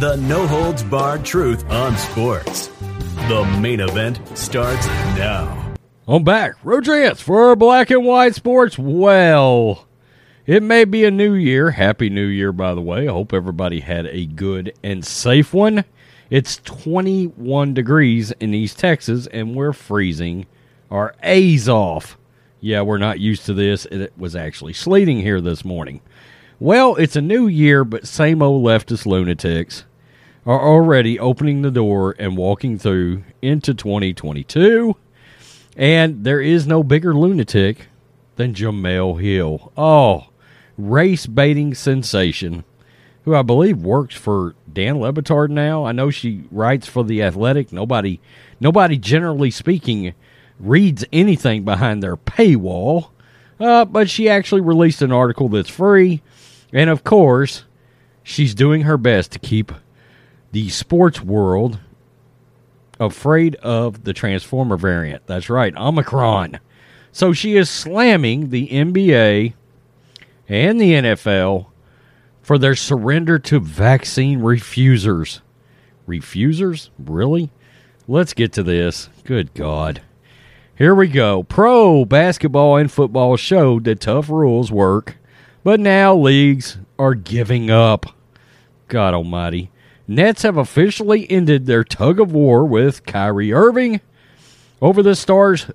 The no holds barred truth on sports. The main event starts now. I'm back. Rodriguez for Black and White Sports. Well, it may be a new year. Happy New Year, by the way. I hope everybody had a good and safe one. It's 21 degrees in East Texas, and we're freezing our A's off. Yeah, we're not used to this. It was actually sleeting here this morning. Well, it's a new year, but same old leftist lunatics are already opening the door and walking through into 2022. And there is no bigger lunatic than Jemele Hill. Oh, race baiting sensation, who I believe works for Dan Le Batard now. I know she writes for the Athletic. Nobody, nobody generally speaking, reads anything behind their paywall. Uh, but she actually released an article that's free, and of course, she's doing her best to keep the sports world afraid of the Transformer variant. That's right, Omicron. So she is slamming the NBA and the NFL for their surrender to vaccine refusers. Refusers? Really? Let's get to this. Good God. Here we go. Pro basketball and football showed that tough rules work, but now leagues are giving up. God Almighty. Nets have officially ended their tug of war with Kyrie Irving over the Stars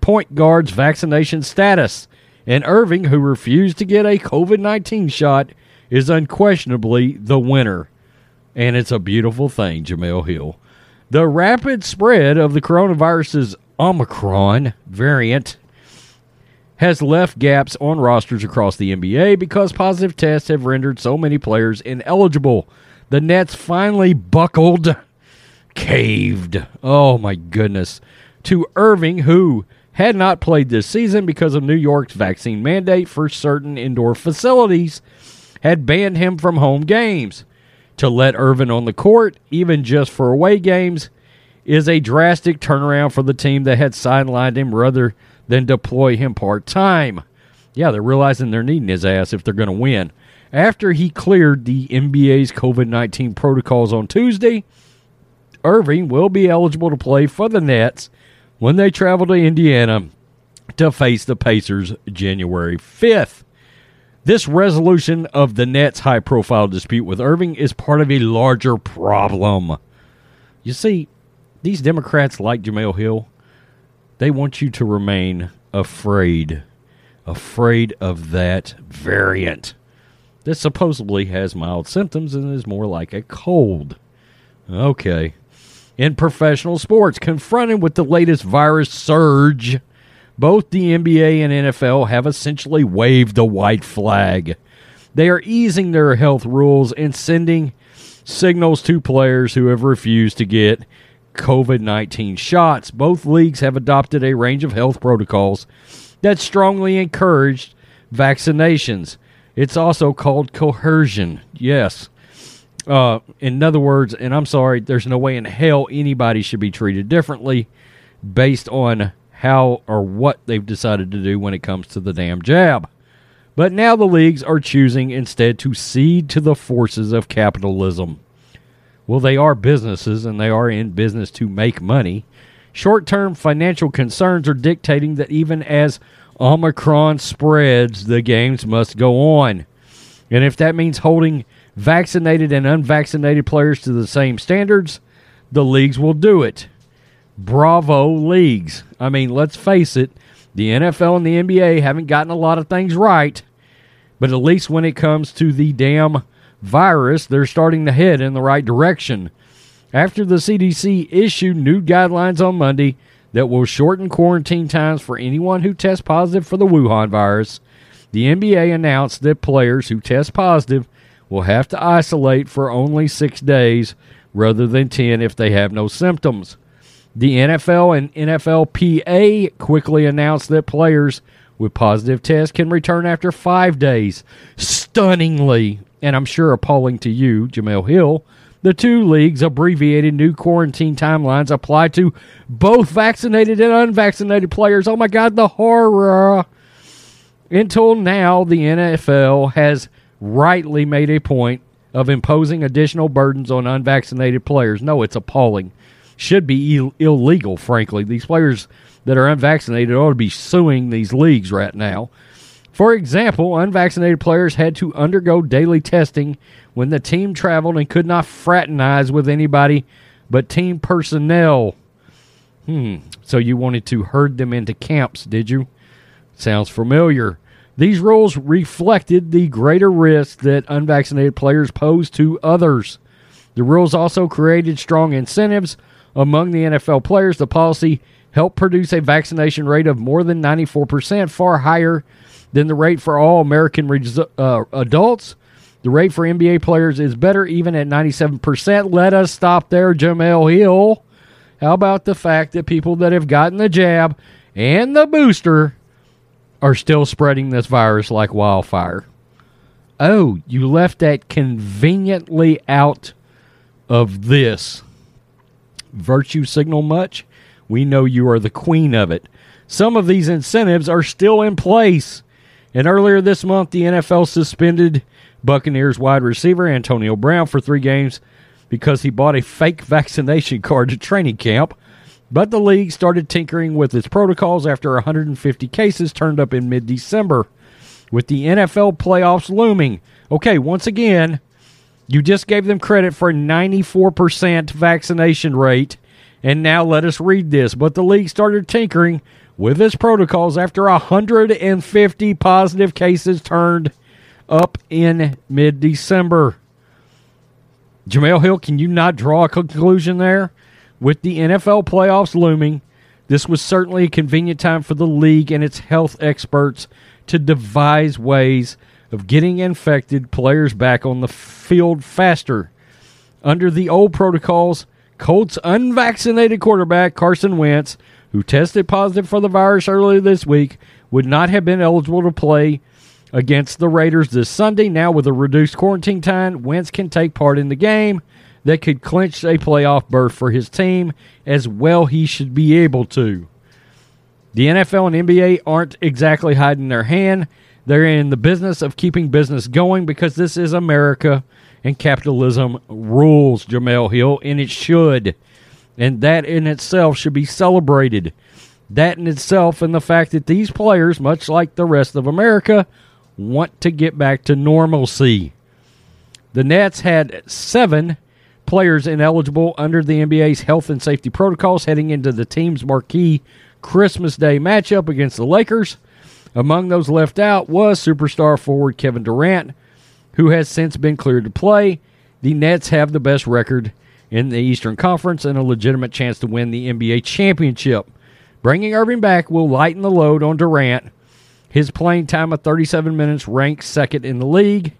point guard's vaccination status. And Irving, who refused to get a COVID 19 shot, is unquestionably the winner. And it's a beautiful thing, Jemele Hill. The rapid spread of the coronavirus's Omicron variant has left gaps on rosters across the NBA because positive tests have rendered so many players ineligible the Nets finally buckled, caved. Oh my goodness. To Irving, who had not played this season because of New York's vaccine mandate for certain indoor facilities, had banned him from home games. To let Irving on the court, even just for away games, is a drastic turnaround for the team that had sidelined him rather than deploy him part time. Yeah, they're realizing they're needing his ass if they're going to win. After he cleared the NBA's COVID 19 protocols on Tuesday, Irving will be eligible to play for the Nets when they travel to Indiana to face the Pacers January 5th. This resolution of the Nets' high profile dispute with Irving is part of a larger problem. You see, these Democrats like Jemele Hill, they want you to remain afraid, afraid of that variant that supposedly has mild symptoms and is more like a cold. Okay. In professional sports, confronted with the latest virus surge, both the NBA and NFL have essentially waved the white flag. They are easing their health rules and sending signals to players who have refused to get COVID 19 shots. Both leagues have adopted a range of health protocols that strongly encourage vaccinations. It's also called coercion. Yes. Uh, in other words, and I'm sorry, there's no way in hell anybody should be treated differently based on how or what they've decided to do when it comes to the damn jab. But now the leagues are choosing instead to cede to the forces of capitalism. Well, they are businesses and they are in business to make money. Short term financial concerns are dictating that even as Omicron spreads, the games must go on. And if that means holding vaccinated and unvaccinated players to the same standards, the leagues will do it. Bravo, leagues. I mean, let's face it, the NFL and the NBA haven't gotten a lot of things right, but at least when it comes to the damn virus, they're starting to head in the right direction. After the CDC issued new guidelines on Monday, that will shorten quarantine times for anyone who tests positive for the Wuhan virus. The NBA announced that players who test positive will have to isolate for only six days rather than 10 if they have no symptoms. The NFL and NFLPA quickly announced that players with positive tests can return after five days. Stunningly, and I'm sure appalling to you, Jemele Hill, the two leagues' abbreviated new quarantine timelines apply to both vaccinated and unvaccinated players. Oh my God, the horror! Until now, the NFL has rightly made a point of imposing additional burdens on unvaccinated players. No, it's appalling. Should be Ill- illegal, frankly. These players that are unvaccinated ought to be suing these leagues right now. For example, unvaccinated players had to undergo daily testing when the team traveled and could not fraternize with anybody but team personnel. Hmm. So you wanted to herd them into camps, did you? Sounds familiar. These rules reflected the greater risk that unvaccinated players pose to others. The rules also created strong incentives among the NFL players. The policy helped produce a vaccination rate of more than 94%, far higher than the rate for all American res- uh, adults. The rate for NBA players is better, even at 97%. Let us stop there, Jemele Hill. How about the fact that people that have gotten the jab and the booster are still spreading this virus like wildfire. Oh, you left that conveniently out of this. Virtue signal much? We know you are the queen of it. Some of these incentives are still in place. And earlier this month, the NFL suspended Buccaneers wide receiver Antonio Brown for three games because he bought a fake vaccination card to training camp. But the league started tinkering with its protocols after 150 cases turned up in mid December. With the NFL playoffs looming. Okay, once again, you just gave them credit for a 94% vaccination rate. And now let us read this. But the league started tinkering with its protocols after 150 positive cases turned up in mid December. Jemele Hill, can you not draw a conclusion there? With the NFL playoffs looming, this was certainly a convenient time for the league and its health experts to devise ways of getting infected players back on the field faster. Under the old protocols, Colts unvaccinated quarterback Carson Wentz, who tested positive for the virus earlier this week, would not have been eligible to play against the Raiders this Sunday. Now, with a reduced quarantine time, Wentz can take part in the game that could clinch a playoff berth for his team, as well he should be able to. The NFL and NBA aren't exactly hiding their hand. They're in the business of keeping business going because this is America and capitalism rules, Jemele Hill, and it should. And that in itself should be celebrated. That in itself, and the fact that these players, much like the rest of America, want to get back to normalcy. The Nets had seven players ineligible under the NBA's health and safety protocols heading into the team's marquee Christmas Day matchup against the Lakers. Among those left out was superstar forward Kevin Durant, who has since been cleared to play. The Nets have the best record in the Eastern Conference and a legitimate chance to win the NBA championship. Bringing Irving back will lighten the load on Durant. His playing time of 37 minutes ranks second in the league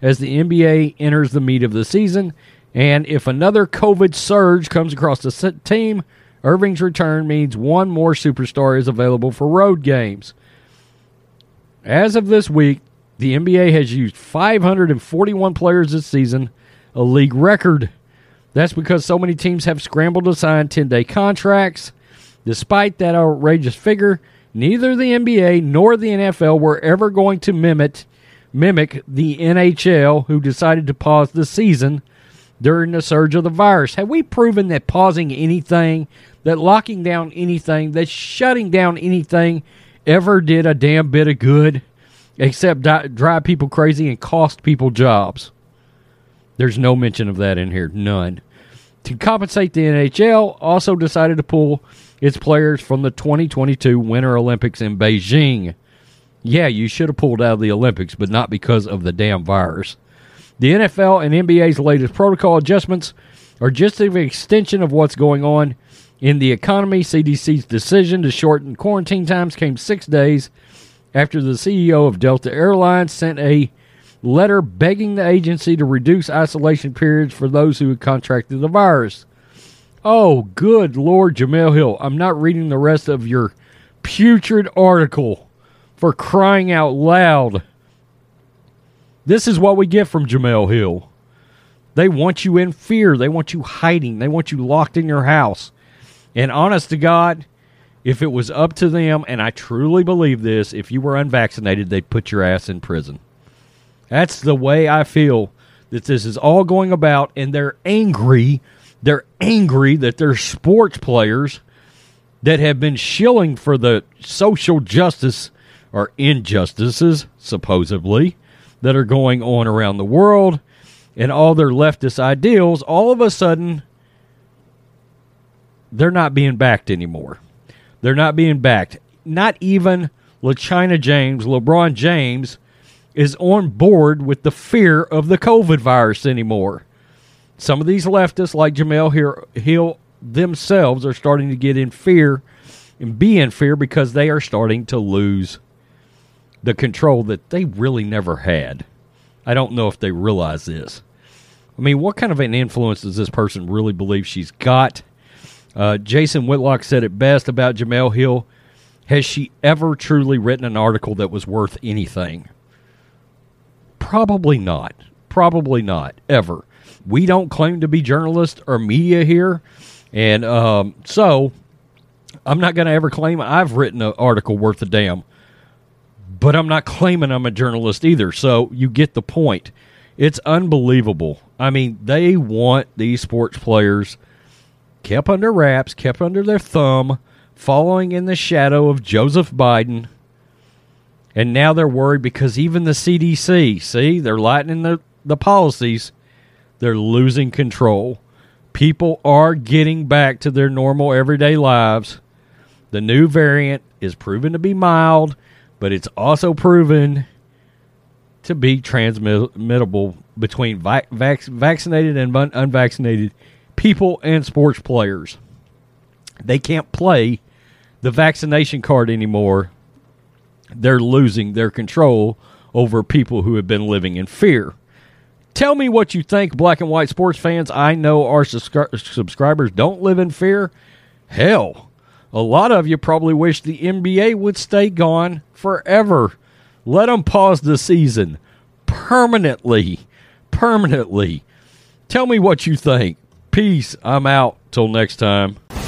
as the NBA enters the meat of the season. And if another COVID surge comes across the team, Irving's return means one more superstar is available for road games. As of this week, the NBA has used 541 players this season, a league record. That's because so many teams have scrambled to sign 10 day contracts. Despite that outrageous figure, neither the NBA nor the NFL were ever going to mimic, mimic the NHL, who decided to pause the season during the surge of the virus. Have we proven that pausing anything, that locking down anything, that shutting down anything ever did a damn bit of good except drive people crazy and cost people jobs? There's no mention of that in here. None. To compensate, the NHL also decided to pull its players from the 2022 Winter Olympics in Beijing. Yeah, you should have pulled out of the Olympics, but not because of the damn virus. The NFL and NBA's latest protocol adjustments are just an extension of what's going on In the economy, CDC's decision to shorten quarantine times came six days after the CEO of Delta Airlines sent a letter begging the agency to reduce isolation periods for those who had contracted the virus. Oh, good Lord, Jemele Hill. I'm not reading the rest of your putrid article for crying out loud. This is what we get from Jemele Hill. They want you in fear. They want you hiding. They want you locked in your house. And honest to God, if it was up to them, and I truly believe this, if you were unvaccinated, they'd put your ass in prison. That's the way I feel that this is all going about, and they're angry. They're angry that there's sports players that have been shilling for the social justice or injustices, supposedly, that are going on around the world and all their leftist ideals. All of a sudden, they're not being backed anymore. They're not being backed. Not even LaChina James, LeBron James, is on board with the fear of the COVID virus anymore. Some of these leftists, like Jemele Hill themselves, are starting to get in fear and be in fear because they are starting to lose the control that they really never had. I don't know if they realize this. I mean, what kind of an influence does this person really believe she's got? Uh, Jason Whitlock said it best about Jemele Hill. Has she ever truly written an article that was worth anything? Probably not. Probably not, ever. We don't claim to be journalists or media here. And um, so I'm not going to ever claim I've written an article worth a damn. But I'm not claiming I'm a journalist either. So you get the point. It's unbelievable. I mean, they want these sports players – kept under wraps, kept under their thumb, following in the shadow of Joseph Biden. And now they're worried because even the CDC, see, they're lightening the, the policies, they're losing control. People are getting back to their normal everyday lives. The new variant is proven to be mild, but it's also proven to be transmittable between vac- vaccinated and un- unvaccinated people and sports players. They can't play the vaccination card anymore. They're losing their control over people who have been living in fear. Tell me what you think, black and white sports fans. I know our subscri- subscribers don't live in fear. Hell, a lot of you probably wish the NBA would stay gone forever. Let them pause the season permanently. Permanently. Tell me what you think. Peace. I'm out. Till next time.